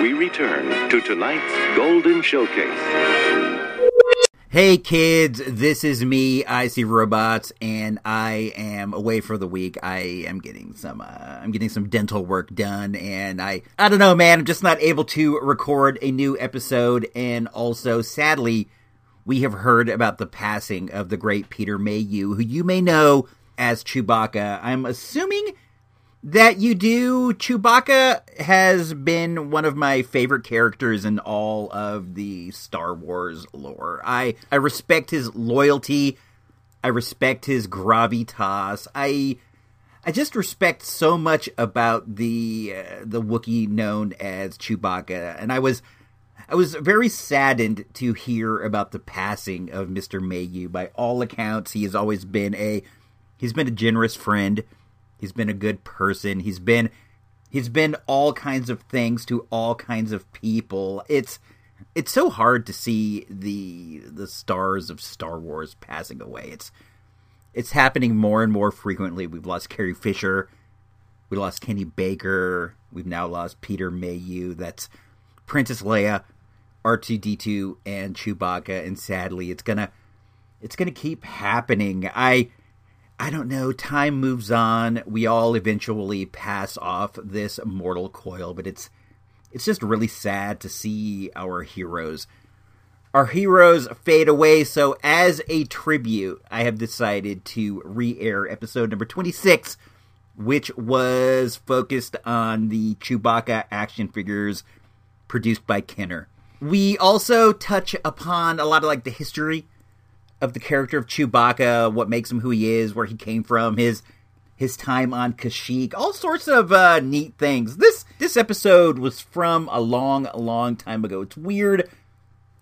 we return to tonight's Golden Showcase. Hey kids, this is me, I see robots, and I am away for the week. I am getting some, uh, I'm getting some dental work done, and I, I don't know, man, I'm just not able to record a new episode, and also, sadly, we have heard about the passing of the great Peter Mayhew, who you may know as Chewbacca. I'm assuming that you do. Chewbacca has been one of my favorite characters in all of the Star Wars lore. I I respect his loyalty. I respect his gravitas. I I just respect so much about the uh, the Wookiee known as Chewbacca, and I was I was very saddened to hear about the passing of Mr. Mayhew. By all accounts, he has always been a he's been a generous friend He's been a good person. He's been he's been all kinds of things to all kinds of people. It's it's so hard to see the the stars of Star Wars passing away. It's it's happening more and more frequently. We've lost Carrie Fisher, we lost Kenny Baker, we've now lost Peter Mayhew. That's Princess Leia, R two D two, and Chewbacca. And sadly, it's gonna it's gonna keep happening. I I don't know, time moves on. We all eventually pass off this mortal coil, but it's it's just really sad to see our heroes our heroes fade away. So as a tribute, I have decided to re-air episode number 26, which was focused on the Chewbacca action figures produced by Kenner. We also touch upon a lot of like the history of the character of Chewbacca, what makes him who he is, where he came from, his his time on Kashyyyk, all sorts of uh, neat things. This this episode was from a long, long time ago. It's weird.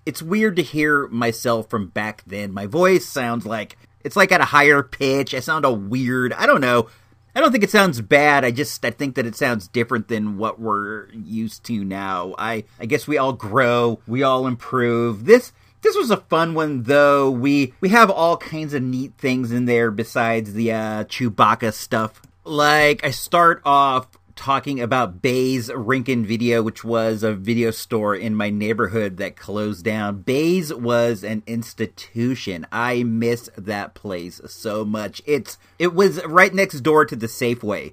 It's weird to hear myself from back then. My voice sounds like it's like at a higher pitch. I sound all weird. I don't know. I don't think it sounds bad. I just I think that it sounds different than what we're used to now. I I guess we all grow, we all improve. This this was a fun one though. We we have all kinds of neat things in there besides the uh, Chewbacca stuff. Like I start off talking about Bay's Rinkin Video, which was a video store in my neighborhood that closed down. Bay's was an institution. I miss that place so much. It's it was right next door to the Safeway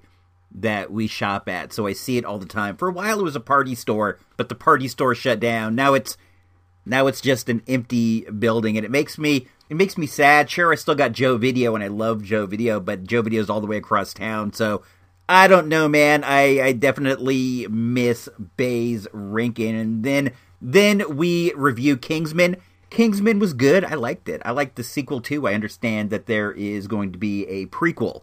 that we shop at, so I see it all the time. For a while it was a party store, but the party store shut down. Now it's now it's just an empty building, and it makes me it makes me sad. Sure, I still got Joe Video, and I love Joe Video, but Joe Video's all the way across town, so I don't know, man. I, I definitely miss Bay's Rinkin. And then then we review Kingsman. Kingsman was good. I liked it. I liked the sequel too. I understand that there is going to be a prequel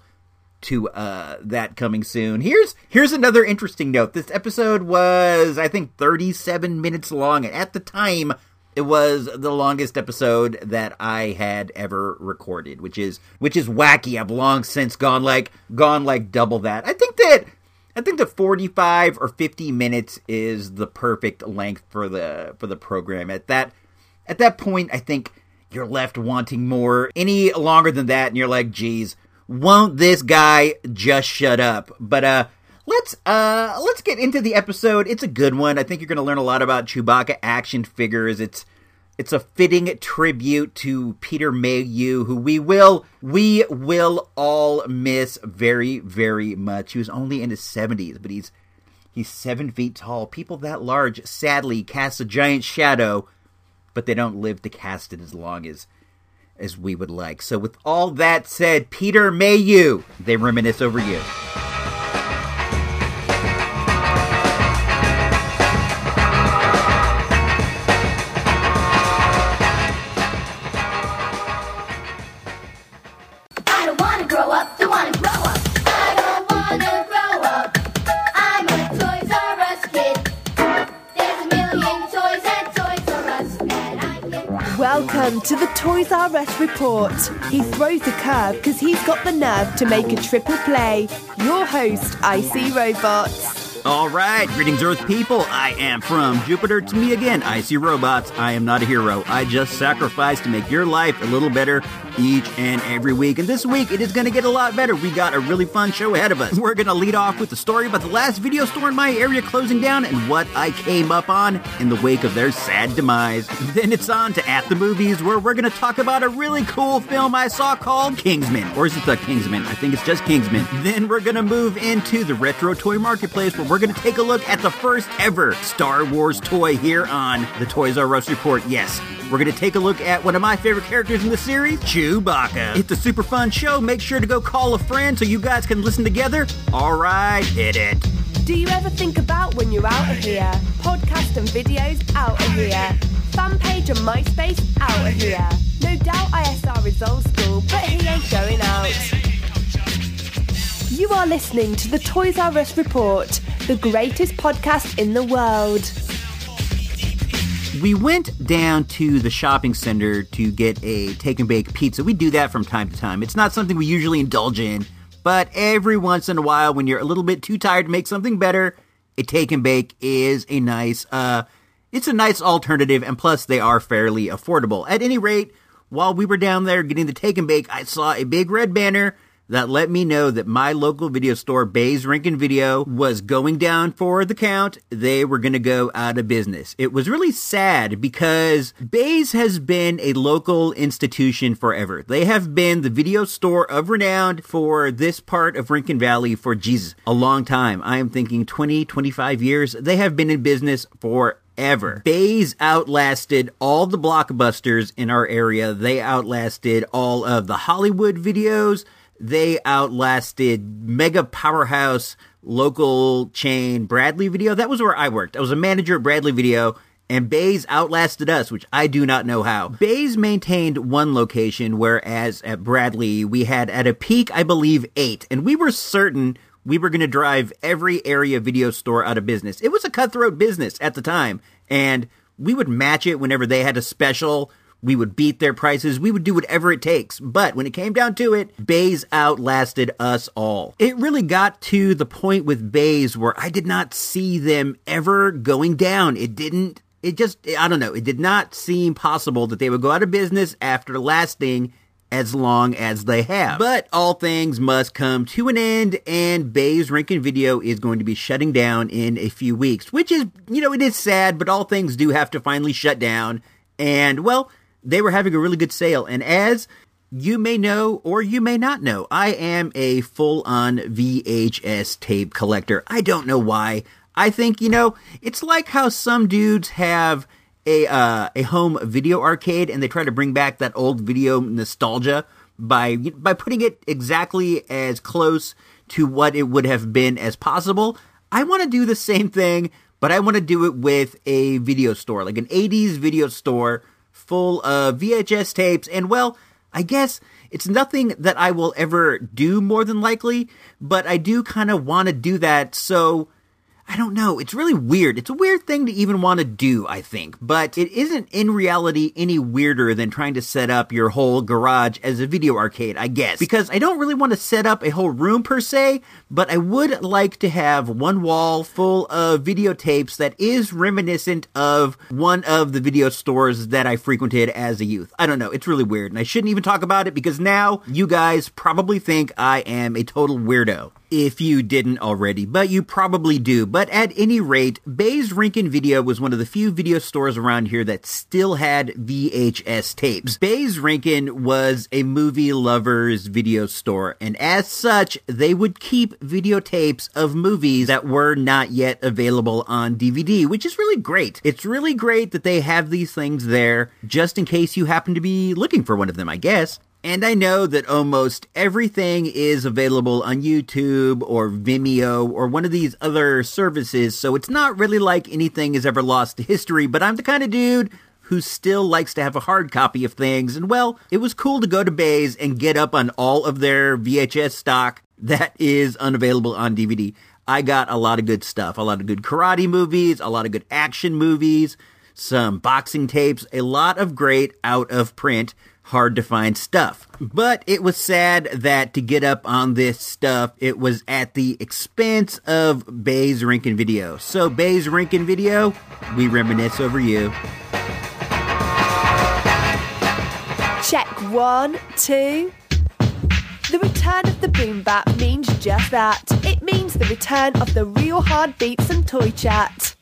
to uh, that coming soon. Here's here's another interesting note. This episode was I think 37 minutes long, and at the time it was the longest episode that I had ever recorded, which is which is wacky. I've long since gone like gone like double that. I think that I think that 45 or 50 minutes is the perfect length for the for the program. At that at that point, I think you're left wanting more. Any longer than that and you're like, "Geez, won't this guy just shut up?" But uh let's uh let's get into the episode. It's a good one. I think you're going to learn a lot about Chewbacca action figures. It's it's a fitting tribute to Peter Mayhew, who we will we will all miss very very much. He was only in his seventies, but he's he's seven feet tall. People that large sadly cast a giant shadow, but they don't live to cast it as long as as we would like. So, with all that said, Peter Mayhew, they reminisce over you. Welcome to the Toys R Us report. He throws a curve because he's got the nerve to make a triple play. Your host, Icy Robots. All right, greetings, Earth people. I am from Jupiter. It's me again, Icy Robots. I am not a hero. I just sacrifice to make your life a little better each and every week. And this week, it is going to get a lot better. We got a really fun show ahead of us. We're going to lead off with the story about the last video store in my area closing down and what I came up on in the wake of their sad demise. Then it's on to At the Movies, where we're going to talk about a really cool film I saw called Kingsman. Or is it The Kingsman? I think it's just Kingsman. Then we're going to move into the Retro Toy Marketplace, where we're going to take a look at the first ever Star Wars toy here on the Toys R Us Report. Yes, we're going to take a look at one of my favorite characters in the series, Chewbacca. It's a super fun show. Make sure to go call a friend so you guys can listen together. All right, hit it. Do you ever think about when you're out of here? Podcast and videos out of here. Fan page on MySpace out of here. No doubt ISR is old school, but he ain't going out. You are listening to the Toys R Us Report, the greatest podcast in the world. We went down to the shopping center to get a take and bake pizza. We do that from time to time. It's not something we usually indulge in, but every once in a while, when you're a little bit too tired to make something better, a take and bake is a nice, uh, it's a nice alternative, and plus they are fairly affordable. At any rate, while we were down there getting the take and bake, I saw a big red banner that let me know that my local video store, Bay's Rinkin Video, was going down for the count. They were going to go out of business. It was really sad because Bay's has been a local institution forever. They have been the video store of renown for this part of Rinkin Valley for Jesus, a long time. I am thinking 20, 25 years. They have been in business for ever. Bays outlasted all the blockbusters in our area. They outlasted all of the Hollywood videos. They outlasted mega powerhouse local chain Bradley Video. That was where I worked. I was a manager at Bradley Video. And Bays outlasted us, which I do not know how. Bays maintained one location, whereas at Bradley, we had at a peak, I believe, eight. And we were certain we were going to drive every area video store out of business. It was a cutthroat business at the time, and we would match it whenever they had a special. We would beat their prices. We would do whatever it takes. But when it came down to it, Bays outlasted us all. It really got to the point with Bays where I did not see them ever going down. It didn't, it just, I don't know, it did not seem possible that they would go out of business after lasting as long as they have. But all things must come to an end, and Bay's Rinkin Video is going to be shutting down in a few weeks, which is, you know, it is sad, but all things do have to finally shut down. And, well, they were having a really good sale. And as you may know or you may not know, I am a full on VHS tape collector. I don't know why. I think, you know, it's like how some dudes have a uh, a home video arcade and they try to bring back that old video nostalgia by by putting it exactly as close to what it would have been as possible. I want to do the same thing, but I want to do it with a video store, like an 80s video store full of VHS tapes and well, I guess it's nothing that I will ever do more than likely, but I do kind of want to do that so I don't know. It's really weird. It's a weird thing to even want to do, I think, but it isn't in reality any weirder than trying to set up your whole garage as a video arcade, I guess. Because I don't really want to set up a whole room per se, but I would like to have one wall full of videotapes that is reminiscent of one of the video stores that I frequented as a youth. I don't know. It's really weird, and I shouldn't even talk about it because now you guys probably think I am a total weirdo if you didn't already, but you probably do. But at any rate, Bay's Rinkin Video was one of the few video stores around here that still had VHS tapes. Bay's Rinkin was a movie lover's video store, and as such, they would keep videotapes of movies that were not yet available on DVD, which is really great. It's really great that they have these things there just in case you happen to be looking for one of them, I guess. And I know that almost everything is available on YouTube or Vimeo or one of these other services, so it's not really like anything is ever lost to history, but I'm the kind of dude who still likes to have a hard copy of things, and well, it was cool to go to Bays and get up on all of their VHS stock that is unavailable on DVD. I got a lot of good stuff, a lot of good karate movies, a lot of good action movies, some boxing tapes, a lot of great out of print hard to find stuff. But it was sad that to get up on this stuff, it was at the expense of Bay's Rinkin Video. So, Bay's Rinkin Video, we reminisce over you. Check one, two. The return of the boom means just that. It means the return of the real hard beats and toy chat.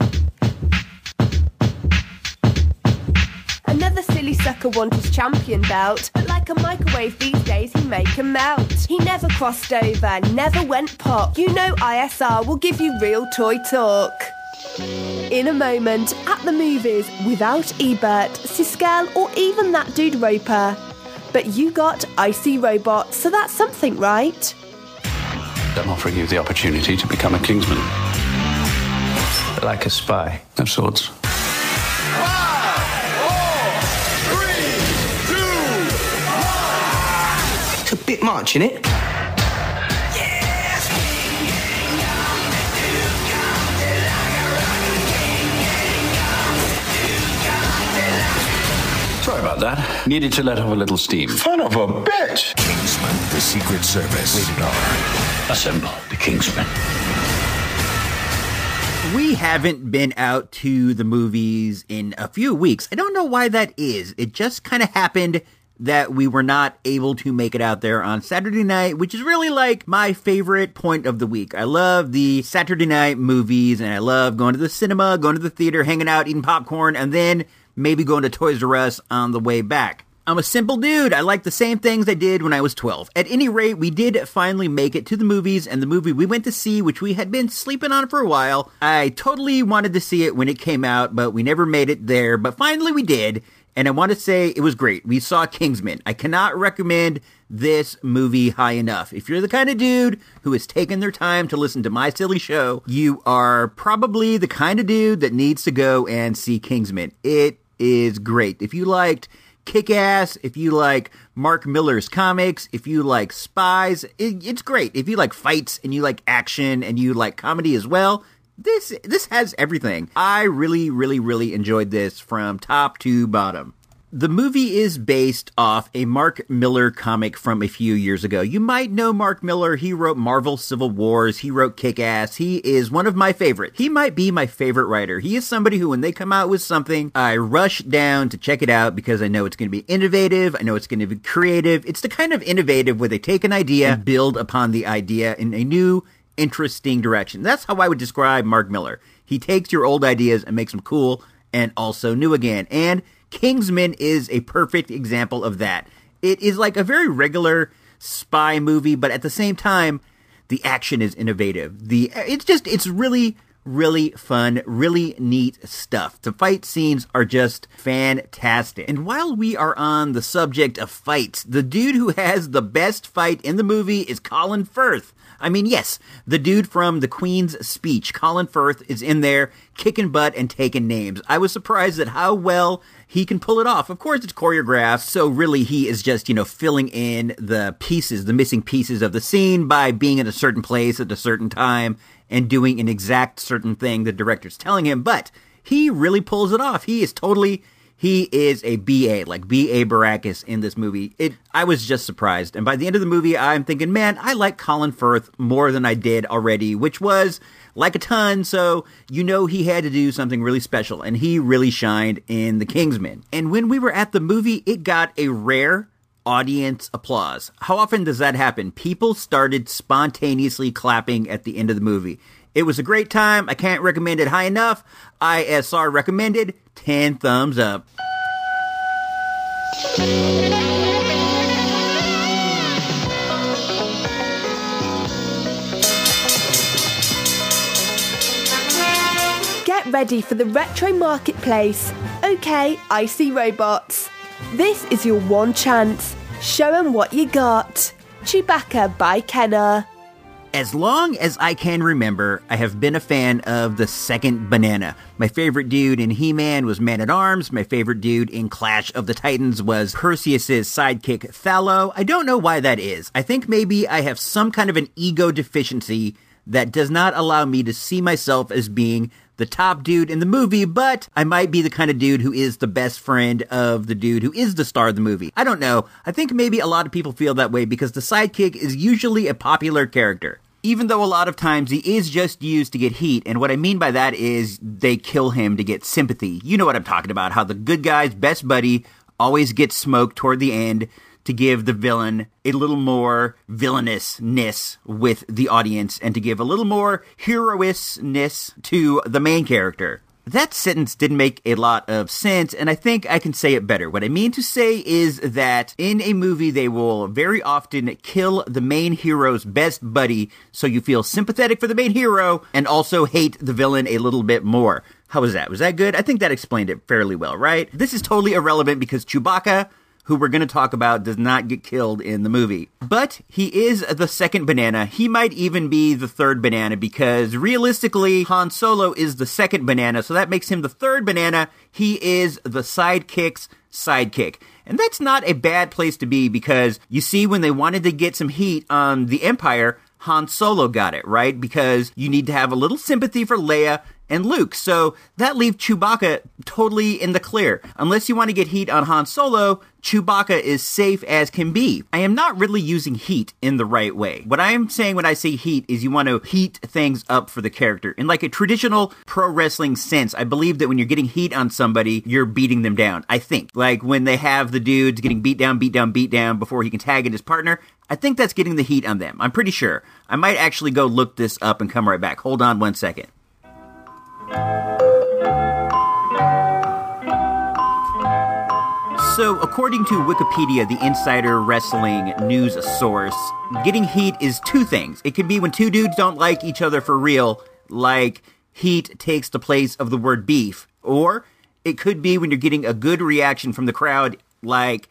Another silly sucker wants his champion belt, but like a microwave these days he make 'em melt. He never crossed over, never went pop. You know ISR will give you real toy talk. In a moment, at the movies, without Ebert, Siskel, or even that dude Roeper. But you got Icy Robot, so that's something, right? I'm offering you the opportunity to become a Kingsman. Like a spy. Of sorts. Bit much, isn't it? Sorry about that. Needed to let off a little steam. Son of a bitch! Kingsman, the Secret Service. Rated R. Assemble the Kingsman. We haven't been out to the movies in a few weeks. I don't know why that is. It just kind of happened that we were not able to make it out there on Saturday night, which is really like my favorite point of the week. I love the Saturday night movies and I love going to the cinema, going to the theater, hanging out, eating popcorn, and then maybe going to Toys R Us on the way back. I'm a simple dude. I like the same things I did when I was 12. At any rate, we did finally make it to the movies, and the movie we went to see, which we had been sleeping on for a while, I totally wanted to see it when it came out, but we never made it there. But finally we did, and I want to say it was great. We saw Kingsman. I cannot recommend this movie high enough. If you're the kind of dude who has taken their time to listen to my silly show, you are probably the kind of dude that needs to go and see Kingsman. It is great. If you liked Kick Ass, if you like Mark Millar's comics, if you like spies, it, it's great. If you like fights and you like action and you like comedy as well, this this has everything. I really, really, really enjoyed this from top to bottom. The movie is based off a Mark Millar comic from a few years ago. You might know Mark Millar. He wrote Marvel Civil Wars. He wrote Kick Ass. He is one of my favorites. He might be my favorite writer. He is somebody who, when they come out with something, I rush down to check it out because I know it's going to be innovative. I know it's going to be creative. It's the kind of innovative where they take an idea and build upon the idea in a new, interesting direction. That's how I would describe Mark Millar. He takes your old ideas and makes them cool and also new again. And Kingsman is a perfect example of that. It is like a very regular spy movie, but at the same time, the action is innovative. The it's just it's really really fun, really neat stuff. The fight scenes are just fantastic. And while we are on the subject of fights, the dude who has the best fight in the movie is Colin Firth. I mean, yes, the dude from the Queen's Speech, Colin Firth, is in there kicking butt and taking names. I was surprised at how well he can pull it off. Of course, it's choreographed, so really he is just, you know, filling in the pieces, the missing pieces of the scene by being in a certain place at a certain time and doing an exact certain thing the director's telling him. But he really pulls it off. He is totally he is a BA, like BA Baracus in this movie. It I was just surprised. And by the end of the movie, I'm thinking, man, I like Colin Firth more than I did already, which was like a ton, so you know he had to do something really special, and he really shined in The Kingsman. And when we were at the movie, it got a rare audience applause. How often does that happen? People started spontaneously clapping at the end of the movie. It was a great time. I can't recommend it high enough. ISR recommended 10 thumbs up. Get ready for the retro marketplace. Okay, Icy Robots. This is your one chance. Show 'em what you got. Chewbacca by Kenner. As long as I can remember, I have been a fan of the second banana. My favorite dude in He Man was Man at Arms. My favorite dude in Clash of the Titans was Perseus's sidekick Thallo. I don't know why that is. I think maybe I have some kind of an ego deficiency that does not allow me to see myself as being the top dude in the movie, but I might be the kind of dude who is the best friend of the dude who is the star of the movie. I don't know. I think maybe a lot of people feel that way because the sidekick is usually a popular character. Even though a lot of times he is just used to get heat, and what I mean by that is they kill him to get sympathy. You know what I'm talking about, how the good guy's best buddy always gets smoked toward the end to give the villain a little more villainousness with the audience and to give a little more heroishness to the main character. That sentence didn't make a lot of sense, and I think I can say it better. What I mean to say is that in a movie, they will very often kill the main hero's best buddy, so you feel sympathetic for the main hero and also hate the villain a little bit more. How was that? Was that good? I think that explained it fairly well, right? This is totally irrelevant because Chewbacca who we're going to talk about, does not get killed in the movie. But he is the second banana. He might even be the third banana because realistically, Han Solo is the second banana, so that makes him the third banana. He is the sidekick's sidekick. And that's not a bad place to be because you see, when they wanted to get some heat on the Empire, Han Solo got it, right? Because you need to have a little sympathy for Leia and Luke. So that leaves Chewbacca totally in the clear. Unless you want to get heat on Han Solo, Chewbacca is safe as can be. I am not really using heat in the right way. What I am saying when I say heat is you want to heat things up for the character. In like a traditional pro wrestling sense, I believe that when you're getting heat on somebody, you're beating them down. I think. Like when they have the dudes getting beat down, beat down, beat down before he can tag in his partner, I think that's getting the heat on them. I'm pretty sure. I might actually go look this up and come right back. Hold on one second. So, according to Wikipedia, the insider wrestling news source, getting heat is two things. It can be when two dudes don't like each other for real, like heat takes the place of the word beef, or it could be when you're getting a good reaction from the crowd, like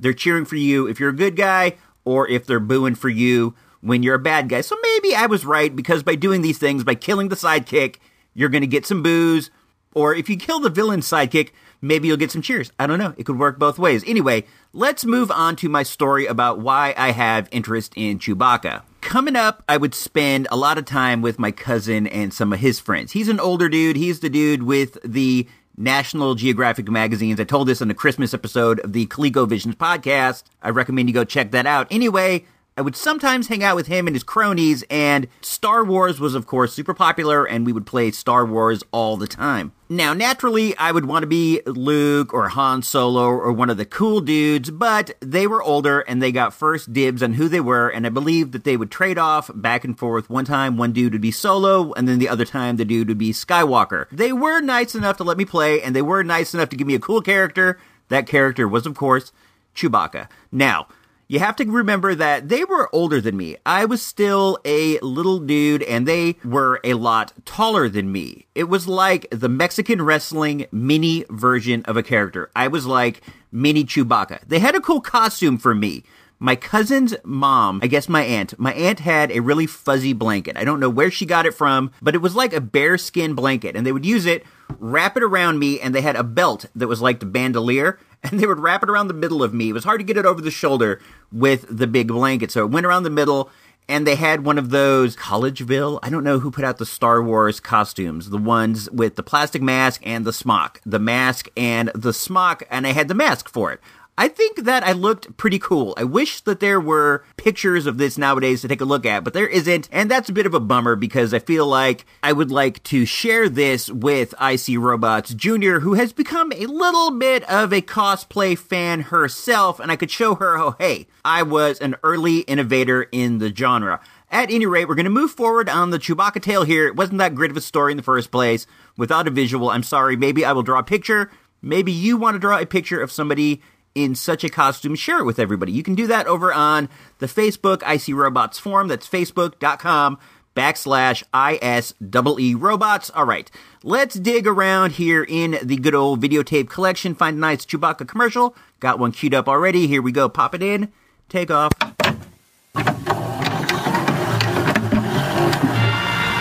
they're cheering for you if you're a good guy, or if they're booing for you when you're a bad guy. So maybe I was right because by doing these things, by killing the sidekick, you're going to get some boos. Or if you kill the villain sidekick, maybe you'll get some cheers. I don't know. It could work both ways. Anyway, let's move on to my story about why I have interest in Chewbacca. Coming up, I would spend a lot of time with my cousin and some of his friends. He's an older dude. He's the dude with the National Geographic magazines. I told this on the Christmas episode of the ColecoVisions podcast. I recommend you go check that out. Anyway, I would sometimes hang out with him and his cronies, and Star Wars was, of course, super popular, and we would play Star Wars all the time. Now, naturally, I would want to be Luke or Han Solo or one of the cool dudes, but they were older and they got first dibs on who they were, and I believe that they would trade off back and forth. One time, one dude would be Solo, and then the other time, the dude would be Skywalker. They were nice enough to let me play, and they were nice enough to give me a cool character. That character was, of course, Chewbacca. Now, you have to remember that they were older than me. I was still a little dude and they were a lot taller than me. It was like the Mexican wrestling mini version of a character. I was like mini Chewbacca. They had a cool costume for me. My cousin's mom, I guess my aunt, my aunt had a really fuzzy blanket. I don't know where she got it from, but it was like a bearskin blanket and they would use it, wrap it around me, and they had a belt that was like the bandolier and they would wrap it around the middle of me. It was hard to get it over the shoulder with the big blanket. So it went around the middle and they had one of those Collegeville. I don't know who put out the Star Wars costumes, the ones with the plastic mask and the smock, the mask and the smock, and I had the mask for it. I think that I looked pretty cool. I wish that there were pictures of this nowadays to take a look at, but there isn't, and that's a bit of a bummer because I feel like I would like to share this with IC Robots Jr., who has become a little bit of a cosplay fan herself, and I could show her, oh, hey, I was an early innovator in the genre. At any rate, we're going to move forward on the Chewbacca tale here. It wasn't that great of a story in the first place. Without a visual, I'm sorry. Maybe I will draw a picture. Maybe you want to draw a picture of somebody in such a costume, share it with everybody. You can do that over on the Facebook IC Robots forum. That's facebook.com backslash ISEE robots. All right, let's dig around here in the good old videotape collection. Find a nice Chewbacca commercial. Got one queued up already. Here we go. Pop it in. Take off.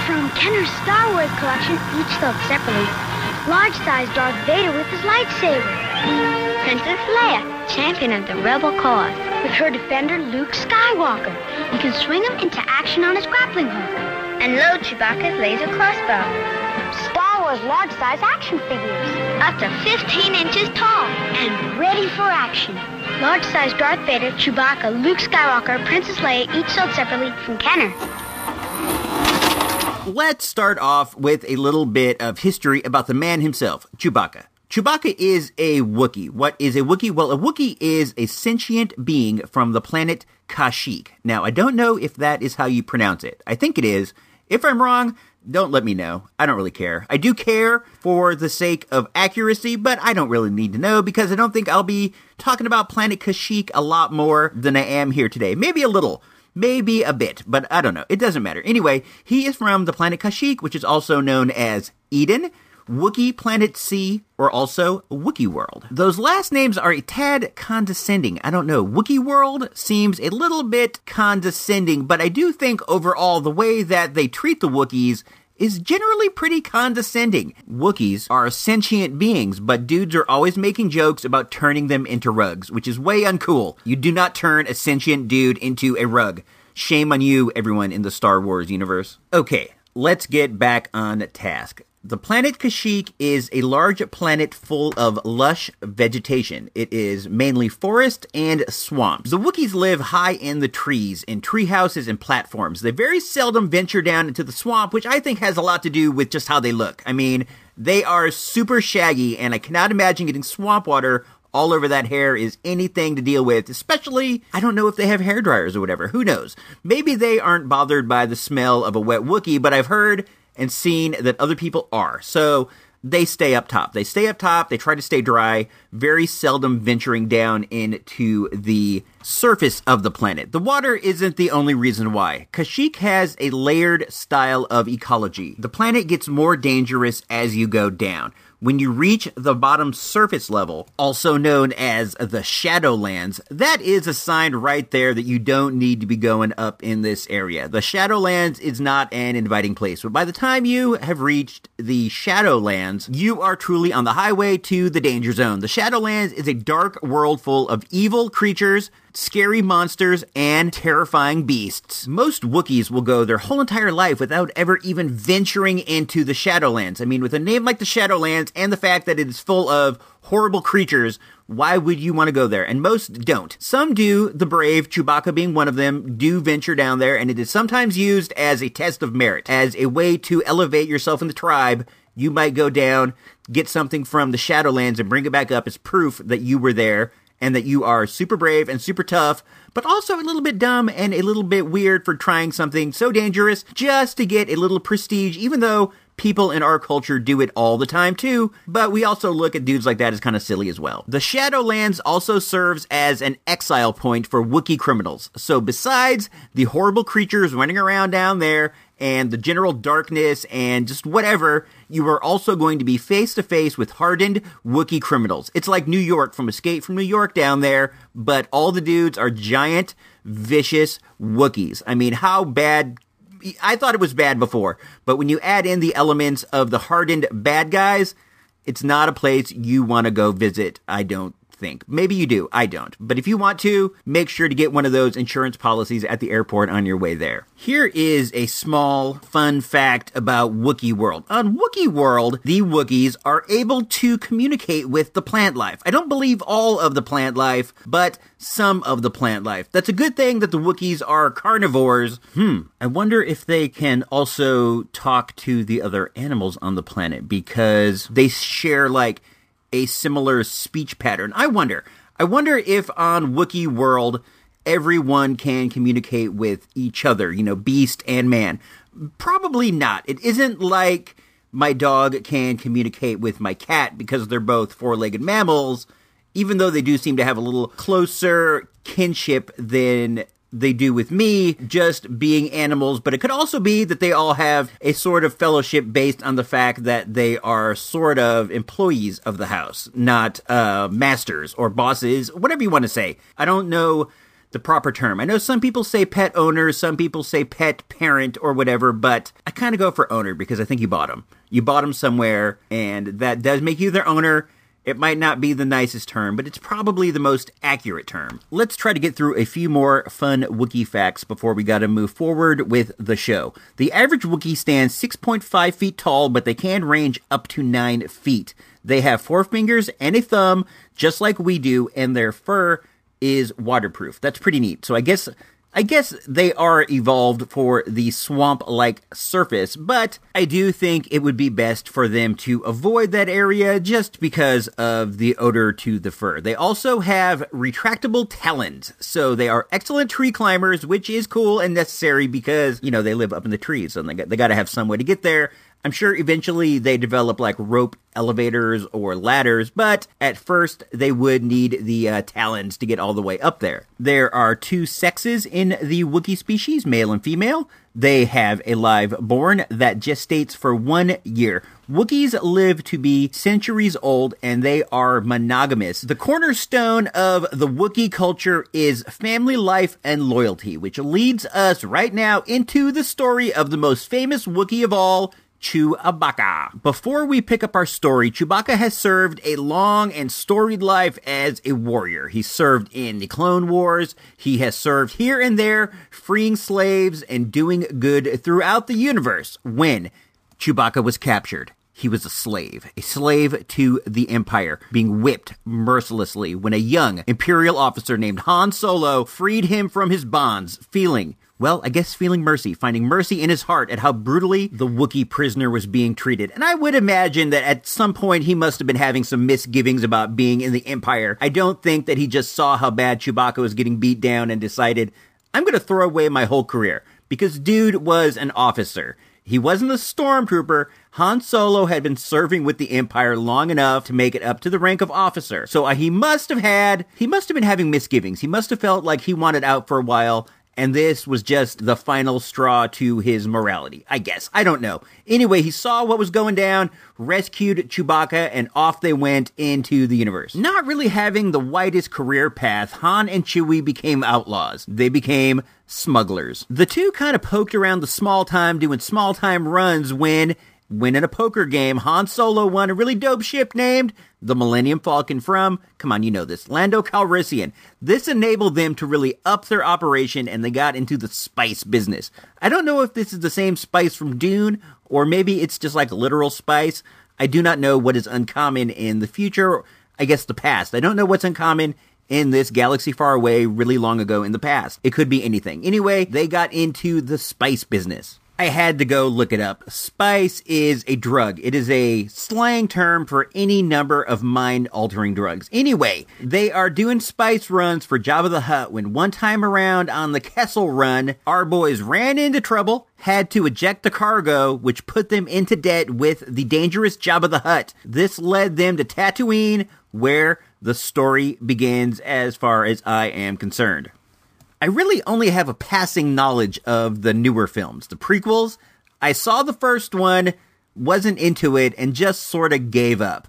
From Kenner's Star Wars collection, each sold separately. Large size Darth Vader with his lightsaber. Princess Leia, champion of the rebel cause. With her defender, Luke Skywalker. You can swing him into action on his grappling hook. And load Chewbacca's laser crossbow. Star Wars large-size action figures. Up to 15 inches tall and ready for action. Large-size Darth Vader, Chewbacca, Luke Skywalker, Princess Leia, each sold separately from Kenner. Let's start off with a little bit of history about the man himself, Chewbacca. Chewbacca is a Wookiee. What is a Wookiee? Well, a Wookiee is a sentient being from the planet Kashyyyk. Now, I don't know if that is how you pronounce it. I think it is. If I'm wrong, don't let me know. I don't really care. I do care for the sake of accuracy, but I don't really need to know because I don't think I'll be talking about Planet Kashyyyk a lot more than I am here today. Maybe a little. Maybe a bit, but I don't know. It doesn't matter. Anyway, he is from the planet Kashyyyk, which is also known as Eden, Wookiee Planet C, or also Wookiee World. Those last names are a tad condescending. I don't know. Wookiee World seems a little bit condescending, but I do think overall the way that they treat the Wookiees is generally pretty condescending. Wookiees are sentient beings, but dudes are always making jokes about turning them into rugs, which is way uncool. You do not turn a sentient dude into a rug. Shame on you, everyone in the Star Wars universe. Okay, let's get back on task. The planet Kashyyyk is a large planet full of lush vegetation. It is mainly forest and swamps. The Wookiees live high in the trees, in tree houses and platforms. They very seldom venture down into the swamp, which I think has a lot to do with just how they look. I mean, they are super shaggy, and I cannot imagine getting swamp water all over that hair is anything to deal with, especially, I don't know if they have hair dryers or whatever. Who knows? Maybe they aren't bothered by the smell of a wet Wookiee, but I've heard and seen that other people are. So they stay up top. They stay up top. They try to stay dry, very seldom venturing down into the surface of the planet. The water isn't the only reason why. Kashyyyk has a layered style of ecology. The planet gets more dangerous as you go down. When you reach the bottom surface level, also known as the Shadowlands, that is a sign right there that you don't need to be going up in this area. The Shadowlands is not an inviting place, but by the time you have reached the Shadowlands, you are truly on the highway to the danger zone. The Shadowlands is a dark world full of evil creatures, scary monsters, and terrifying beasts. Most Wookiees will go their whole entire life without ever even venturing into the Shadowlands. I mean, with a name like the Shadowlands and the fact that it is full of horrible creatures, why would you want to go there? And most don't. Some do, the brave, Chewbacca being one of them, do venture down there, and it is sometimes used as a test of merit, as a way to elevate yourself in the tribe. You might go down, get something from the Shadowlands, and bring it back up as proof that you were there and that you are super brave and super tough, but also a little bit dumb and a little bit weird for trying something so dangerous just to get a little prestige, even though people in our culture do it all the time too, but we also look at dudes like that as kind of silly as well. The Shadowlands also serves as an exile point for Wookiee criminals. So besides the horrible creatures running around down there and the general darkness and just whatever, you are also going to be face to face with hardened Wookiee criminals. It's like New York from Escape from New York down there, but all the dudes are giant, vicious Wookiees. I mean, how bad I thought it was bad before, but when you add in the elements of the hardened bad guys, it's not a place you want to go visit, I don't think. Maybe you do. I don't. But if you want to, make sure to get one of those insurance policies at the airport on your way there. Here is a small fun fact about Wookiee World. On Wookiee World, the Wookiees are able to communicate with the plant life. I don't believe all of the plant life, but some of the plant life. That's a good thing that the Wookiees are carnivores. Hmm. I wonder if they can also talk to the other animals on the planet because they share like a similar speech pattern. I wonder. I wonder if on Wookiee World everyone can communicate with each other, you know, beast and man. Probably not. It isn't like my dog can communicate with my cat because they're both four legged mammals, even though they do seem to have a little closer kinship than they do with me, just being animals, but it could also be that they all have a sort of fellowship based on the fact that they are sort of employees of the house, not uh, masters or bosses, whatever you want to say. I don't know the proper term. I know some people say pet owner, some people say pet parent or whatever, but I kind of go for owner because I think you bought them. You bought them somewhere, and that does make you their owner. It might not be the nicest term, but it's probably the most accurate term. Let's try to get through a few more fun Wookiee facts before we gotta move forward with the show. The average Wookiee stands 6.5 feet tall, but they can range up to 9 feet. They have four fingers and a thumb, just like we do, and their fur is waterproof. That's pretty neat. So I guess I guess they are evolved for the swamp like surface, but I do think it would be best for them to avoid that area just because of the odor to the fur. They also have retractable talons, so they are excellent tree climbers, which is cool and necessary because, you know, they live up in the trees and they got, they got to have some way to get there. I'm sure eventually they develop like rope elevators or ladders, but at first they would need the uh, talons to get all the way up there. There are two sexes in the Wookiee species, male and female. They have a live born that gestates for one year. Wookiees live to be centuries old and they are monogamous. The cornerstone of the Wookiee culture is family life and loyalty, which leads us right now into the story of the most famous Wookiee of all, Chewbacca. Before we pick up our story, Chewbacca has served a long and storied life as a warrior. He served in the Clone Wars. He has served here and there, freeing slaves and doing good throughout the universe. When Chewbacca was captured, he was a slave, a slave to the Empire, being whipped mercilessly when a young Imperial officer named Han Solo freed him from his bonds, feeling well, I guess feeling mercy, finding mercy in his heart at how brutally the Wookiee prisoner was being treated. And I would imagine that at some point he must have been having some misgivings about being in the Empire. I don't think that he just saw how bad Chewbacca was getting beat down and decided, I'm going to throw away my whole career. Because dude was an officer. He wasn't a stormtrooper. Han Solo had been serving with the Empire long enough to make it up to the rank of officer. So uh, he must have had, he must have been having misgivings. He must have felt like he wanted out for a while and this was just the final straw to his morality, I guess. I don't know. Anyway, he saw what was going down, rescued Chewbacca, and off they went into the universe. Not really having the widest career path, Han and Chewie became outlaws. They became smugglers. The two kind of poked around the small time doing small time runs when when in a poker game, Han Solo won a really dope ship named the Millennium Falcon from, come on, you know this, Lando Calrissian. This enabled them to really up their operation and they got into the spice business. I don't know if this is the same spice from Dune or maybe it's just like literal spice. I do not know what is uncommon in the future, I guess the past. I don't know what's uncommon in this galaxy far away really long ago in the past. It could be anything. Anyway, they got into the spice business. I had to go look it up. Spice is a drug. It is a slang term for any number of mind altering drugs. Anyway, they are doing spice runs for Jabba the Hutt when one time around on the Kessel run, our boys ran into trouble, had to eject the cargo, which put them into debt with the dangerous Jabba the Hutt. This led them to Tatooine, where the story begins as far as I am concerned. I really only have a passing knowledge of the newer films. The prequels, I saw the first one, wasn't into it, and just sort of gave up.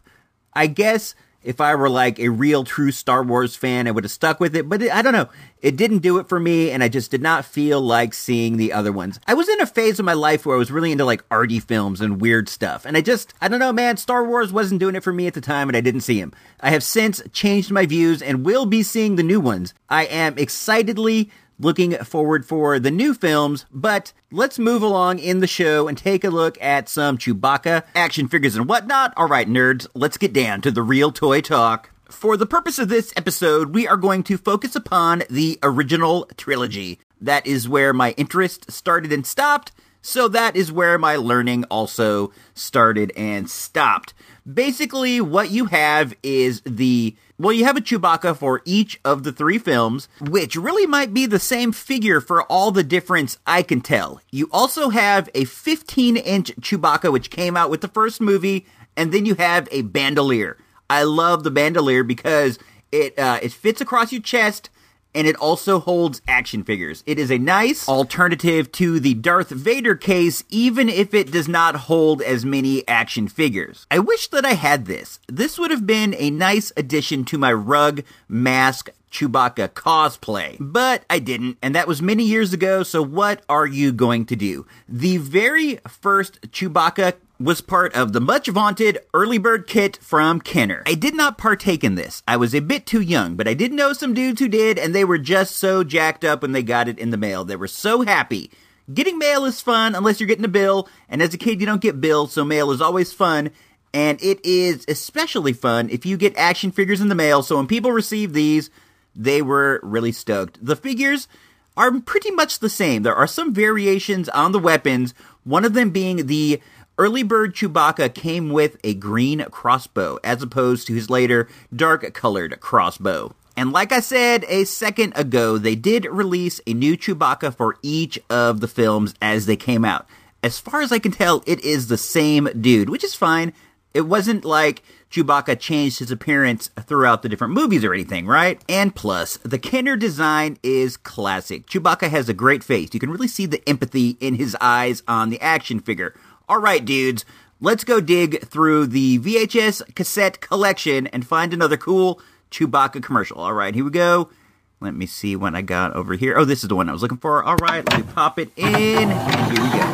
I guess if I were like a real true Star Wars fan, I would have stuck with it, but it, I don't know. It didn't do it for me, and I just did not feel like seeing the other ones. I was in a phase of my life where I was really into like arty films and weird stuff, and I just, I don't know, man, Star Wars wasn't doing it for me at the time, and I didn't see him. I have since changed my views and will be seeing the new ones. I am excitedly looking forward for the new films, but let's move along in the show and take a look at some Chewbacca action figures and whatnot. All right, nerds, let's get down to the real toy talk. For the purpose of this episode, we are going to focus upon the original trilogy. That is where my interest started and stopped, so that is where my learning also started and stopped. Basically, what you have is the well, you have a Chewbacca for each of the three films, which really might be the same figure for all the difference I can tell. You also have a 15 inch Chewbacca, which came out with the first movie, and then you have a bandolier. I love the bandolier because it uh, it fits across your chest and it also holds action figures. It is a nice alternative to the Darth Vader case, even if it does not hold as many action figures. I wish that I had this. This would have been a nice addition to my rug mask Chewbacca cosplay, but I didn't, and that was many years ago, so what are you going to do? The very first Chewbacca was part of the much vaunted early bird kit from Kenner. I did not partake in this. I was a bit too young, but I did know some dudes who did, and they were just so jacked up when they got it in the mail. They were so happy. Getting mail is fun unless you're getting a bill, and as a kid, you don't get bills, so mail is always fun. And it is especially fun if you get action figures in the mail, so when people receive these, they were really stoked. The figures are pretty much the same. There are some variations on the weapons, one of them being the Early bird Chewbacca came with a green crossbow, as opposed to his later dark colored crossbow. And like I said a second ago, they did release a new Chewbacca for each of the films as they came out. As far as I can tell, it is the same dude, which is fine. It wasn't like Chewbacca changed his appearance throughout the different movies or anything, right? And plus, the Kenner design is classic. Chewbacca has a great face. You can really see the empathy in his eyes on the action figure. All right, dudes, let's go dig through the VHS cassette collection and find another cool Chewbacca commercial. All right, here we go. Let me see what I got over here. Oh, this is the one I was looking for. All right, let me pop it in, and here we go.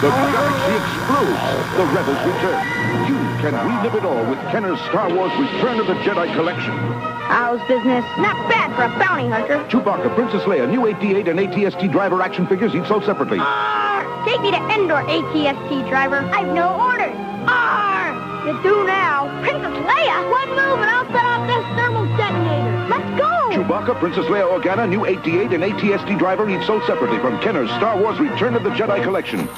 The galaxy explodes. The rebels return. You can relive it all with Kenner's Star Wars Return of the Jedi collection. How's business? Not bad for a bounty hunter. Chewbacca, Princess Leia, new AT-AT and ATST driver action figures each sold separately. Arr! Take me to Endor, ATST driver. I've no orders. Arr! You do now. Princess Leia? One move and I'll set off this thermal detonator. Let's go! Chewbacca, Princess Leia Organa, new AT-AT and ATST driver each sold separately from Kenner's Star Wars Return of the Jedi collection.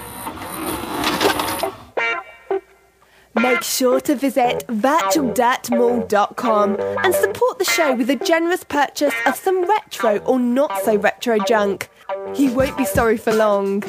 Make sure to visit virtualdirtmall.com and support the show with a generous purchase of some retro or not so retro junk. You won't be sorry for long.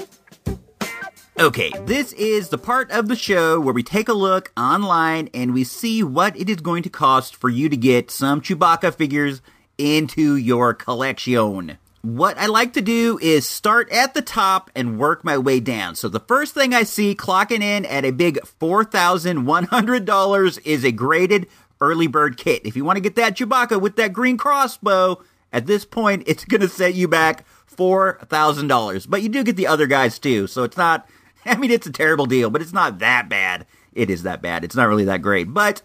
Okay, this is the part of the show where we take a look online and we see what it is going to cost for you to get some Chewbacca figures into your collection what I like to do is start at the top and work my way down. So the first thing I see clocking in at a big $4,100 is a graded early bird kit. If you want to get that Chewbacca with that green crossbow, at this point, it's going to set you back $4,000. But you do get the other guys too. So it's not, I mean, it's a terrible deal, but it's not that bad. It is that bad. It's not really that great. But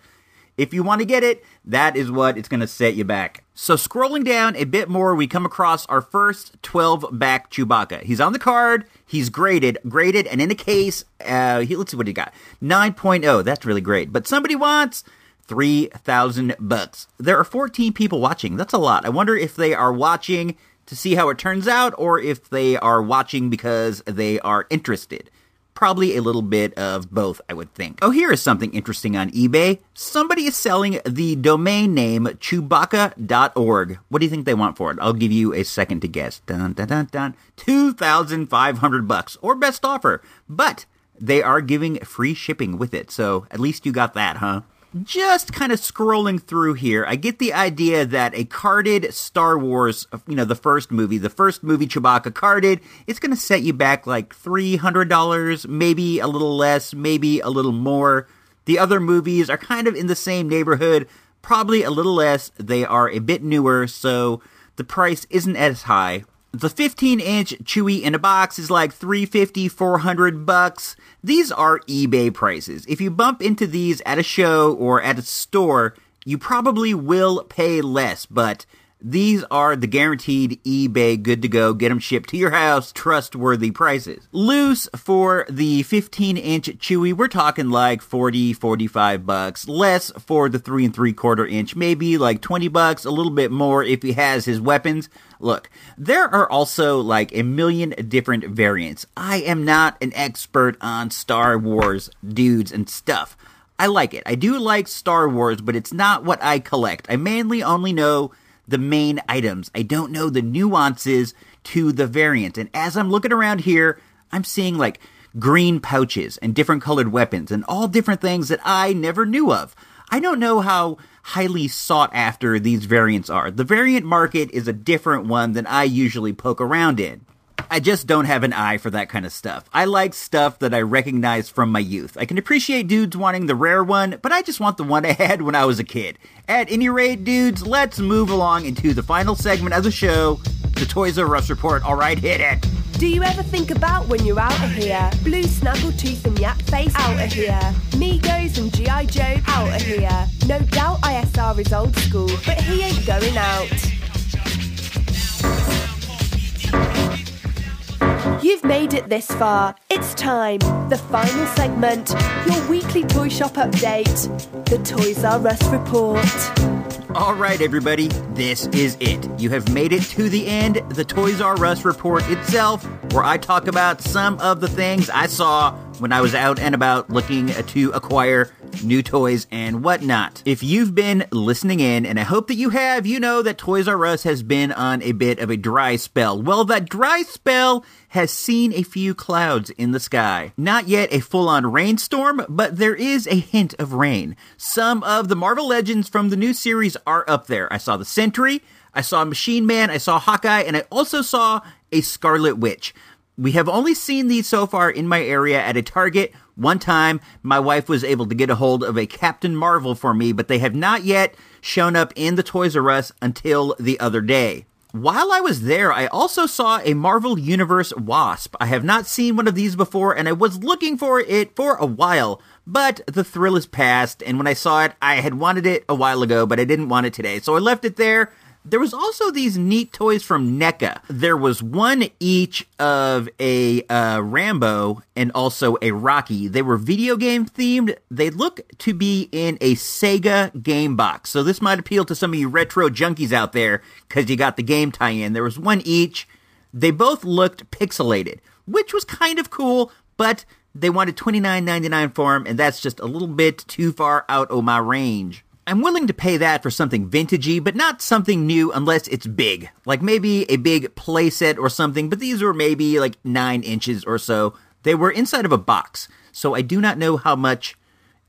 if you want to get it, that is what it's going to set you back. So scrolling down a bit more, we come across our first 12 back Chewbacca. He's on the card. He's graded, graded, and in a case, uh, he, let's see what he got. 9.0. That's really great. But somebody wants 3,000 bucks. There are 14 people watching. That's a lot. I wonder if they are watching to see how it turns out or if they are watching because they are interested. Probably a little bit of both, I would think. Oh, here is something interesting on eBay. Somebody is selling the domain name Chewbacca.org. What do you think they want for it? I'll give you a second to guess. Dun, dun, dun, dun. 2,500 bucks or best offer. But they are giving free shipping with it. So at least you got that, huh? Just kind of scrolling through here, I get the idea that a carded Star Wars, you know, the first movie, the first movie Chewbacca carded, it's going to set you back like $300, maybe a little less, maybe a little more. The other movies are kind of in the same neighborhood, probably a little less. They are a bit newer, so the price isn't as high. The 15 inch Chewy in a box is like 350, 400 bucks. These are eBay prices. If you bump into these at a show or at a store, you probably will pay less, but these are the guaranteed eBay good to go, get them shipped to your house, trustworthy prices. Loose for the 15 inch Chewie, we're talking like 40, 45 bucks. Less for the 3 and 3 quarter inch, maybe like 20 bucks, a little bit more if he has his weapons. Look, there are also like a million different variants. I am not an expert on Star Wars dudes and stuff. I like it. I do like Star Wars, but it's not what I collect. I mainly only know the main items. I don't know the nuances to the variant. And as I'm looking around here, I'm seeing like green pouches and different colored weapons and all different things that I never knew of. I don't know how highly sought after these variants are. The variant market is a different one than I usually poke around in. I just don't have an eye for that kind of stuff. I like stuff that I recognize from my youth. I can appreciate dudes wanting the rare one, but I just want the one I had when I was a kid. At any rate, dudes, let's move along into the final segment of the show, the Toys R Us report. All right, hit it. Do you ever think about when you're out of here? Blue Snaggletooth and Yak Face out of here. Migos and G.I. Joe out of here. No doubt ISR is old school, but he ain't going out. You've made it this far. It's time. The final segment. Your weekly toy shop update. The Toys R Us report. All right, everybody, this is it. You have made it to the end, the Toys R Us report itself, where I talk about some of the things I saw when I was out and about looking to acquire new toys and whatnot. If you've been listening in, and I hope that you have, you know that Toys R Us has been on a bit of a dry spell. Well, that dry spell has seen a few clouds in the sky. Not yet a full on rainstorm, but there is a hint of rain. Some of the Marvel Legends from the new series are up there. I saw the Sentry, I saw Machine Man, I saw Hawkeye, and I also saw a Scarlet Witch. We have only seen these so far in my area at a Target. One time, my wife was able to get a hold of a Captain Marvel for me, but they have not yet shown up in the Toys R Us until the other day. While I was there, I also saw a Marvel Universe Wasp. I have not seen one of these before, and I was looking for it for a while, but the thrill is past, and when I saw it, I had wanted it a while ago, but I didn't want it today, so I left it there. There was also these neat toys from NECA. There was one each of a uh, Rambo and also a Rocky. They were video game themed. They look to be in a Sega game box. So this might appeal to some of you retro junkies out there because you got the game tie in. There was one each. They both looked pixelated, which was kind of cool, but they wanted $29.99 for them, and that's just a little bit too far out of my range. I'm willing to pay that for something vintagey, but not something new unless it's big. Like maybe a big playset or something, but these were maybe like 9 inches or so. They were inside of a box, so I do not know how much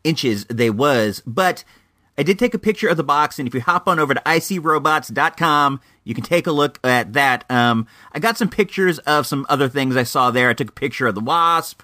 inches they was, but I did take a picture of the box, and if you hop on over to icrobots.com, you can take a look at that. Um, I got some pictures of some other things I saw there. I took a picture of the Wasp,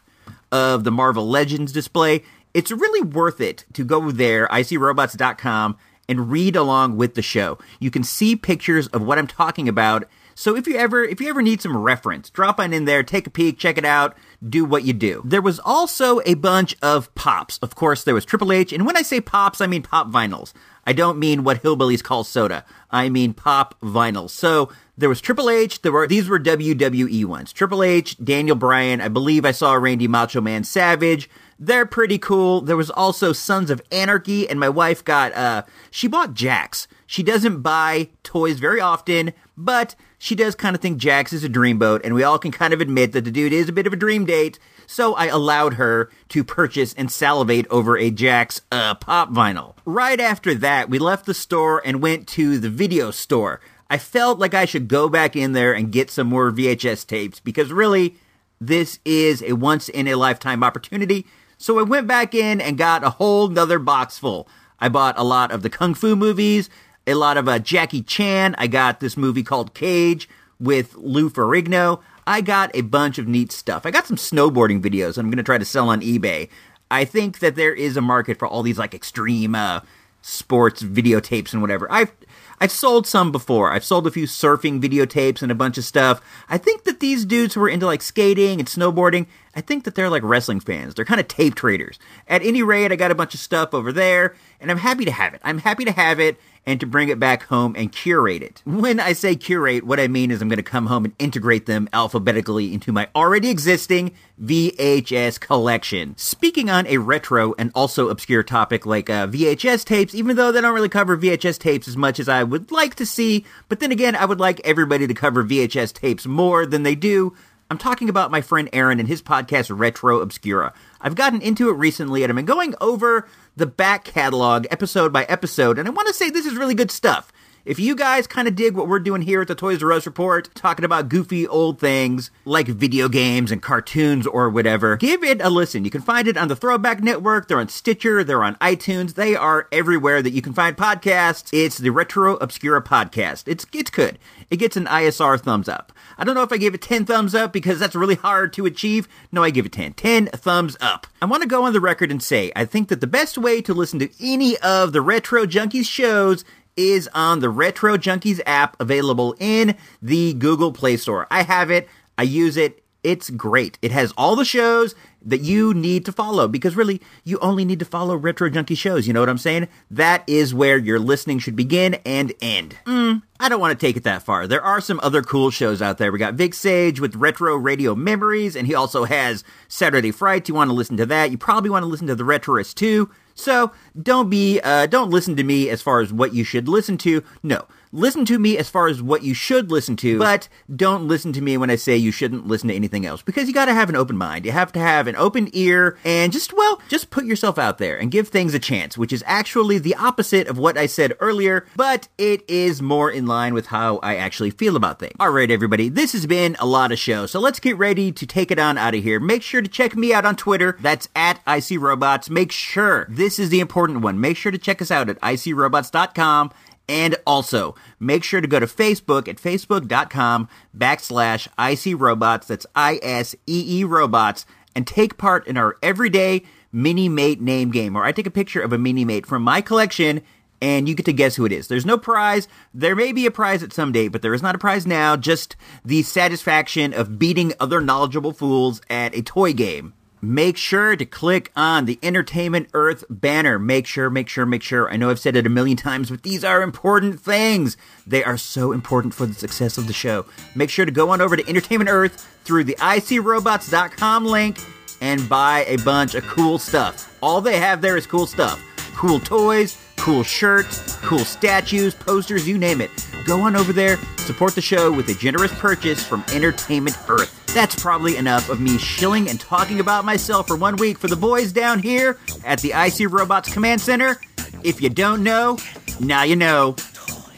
of the Marvel Legends display. It's really worth it to go there, icrobots.com, and read along with the show. You can see pictures of what I'm talking about. So if you ever if you ever need some reference, drop on in there, take a peek, check it out, do what you do. There was also a bunch of pops. Of course, there was Triple H, and when I say pops, I mean pop vinyls. I don't mean what hillbillies call soda. I mean pop vinyls. So there was Triple H. There were these were WWE ones. Triple H, Daniel Bryan. I believe I saw Randy Macho Man Savage. They're pretty cool. There was also Sons of Anarchy, and my wife got uh she bought Jax. She doesn't buy toys very often, but she does kind of think Jax is a dreamboat, and we all can kind of admit that the dude is a bit of a dream date. So I allowed her to purchase and salivate over a Jax uh, pop vinyl. Right after that, we left the store and went to the video store. I felt like I should go back in there and get some more VHS tapes because really, this is a once in a lifetime opportunity. So I went back in and got a whole nother box full. I bought a lot of the Kung Fu movies, a lot of uh, Jackie Chan. I got this movie called Cage with Lou Ferrigno. I got a bunch of neat stuff. I got some snowboarding videos I'm going to try to sell on eBay. I think that there is a market for all these like extreme uh, sports videotapes and whatever. I've I've sold some before. I've sold a few surfing videotapes and a bunch of stuff. I think that these dudes who are into like skating and snowboarding, I think that they're like wrestling fans. They're kind of tape traders. At any rate, I got a bunch of stuff over there, and I'm happy to have it. I'm happy to have it and to bring it back home and curate it. When I say curate, what I mean is I'm going to come home and integrate them alphabetically into my already existing VHS collection. Speaking on a retro and also obscure topic like uh, VHS tapes, even though they don't really cover VHS tapes as much as I would like to see, but then again, I would like everybody to cover VHS tapes more than they do. I'm talking about my friend Aaron and his podcast Retro Obscura. I've gotten into it recently and I've been going over the back catalog episode by episode, and I want to say this is really good stuff. If you guys kind of dig what we're doing here at the Toys R Us Report, talking about goofy old things like video games and cartoons or whatever, give it a listen. You can find it on the Throwback Network, they're on Stitcher, they're on iTunes, they are everywhere that you can find podcasts. It's the Retro Obscura podcast. It's it's good. It gets an ISR thumbs up. I don't know if I gave it 10 thumbs up because that's really hard to achieve. No, I give it 10. 10 thumbs up. I want to go on the record and say I think that the best way to listen to any of the Retro Junkies shows is on the Retro Junkies app available in the Google Play Store. I have it, I use it. It's great. It has all the shows. that you need to follow because really you only need to follow Retro Junkie shows. You know what I'm saying? That is where your listening should begin and end. Mm, I don't want to take it that far. There are some other cool shows out there. We got Vic Sage with Retro Radio Memories, and he also has Saturday Fright. You want to listen to that? You probably want to listen to The Retroist too. So don't be, uh, don't listen to me as far as what you should listen to. No, listen to me as far as what you should listen to, but don't listen to me when I say you shouldn't listen to anything else because you got to have an open mind. You have to have an open ear and just, well, just put yourself out there and give things a chance, which is actually the opposite of what I said earlier, but it is more in line with how I actually feel about things. All right, everybody, this has been a lot of show, so let's get ready to take it on out of here. Make sure to check me out on Twitter. That's at ICRobots. Make sure, this is the important one, make sure to check us out at ICRobots.com and also, make sure to go to Facebook at facebook.com backslash ICRobots, that's I S E E Robots, and take part in our everyday mini mate name game, where I take a picture of a mini mate from my collection and you get to guess who it is. There's no prize. There may be a prize at some date, but there is not a prize now, just the satisfaction of beating other knowledgeable fools at a toy game make sure to click on the Entertainment Earth banner. Make sure, make sure, make sure. I know I've said it a million times, but these are important things. They are so important for the success of the show. Make sure to go on over to Entertainment Earth through the ICRobots.com link and buy a bunch of cool stuff. All they have there is cool stuff. Cool toys, cool shirts, cool statues, posters, you name it. Go on over there, support the show with a generous purchase from Entertainment Earth. That's probably enough of me shilling and talking about myself for one week for the boys down here at the IC Robots Command Center. If you don't know, now you know.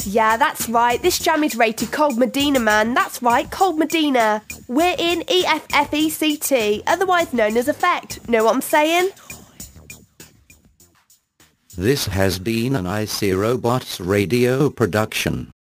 Yeah, that's right. This jam is rated Cold Medina, man. That's right, Cold Medina. We're in EFFECT, otherwise known as Effect. Know what I'm saying? This has been an IC Robots radio production.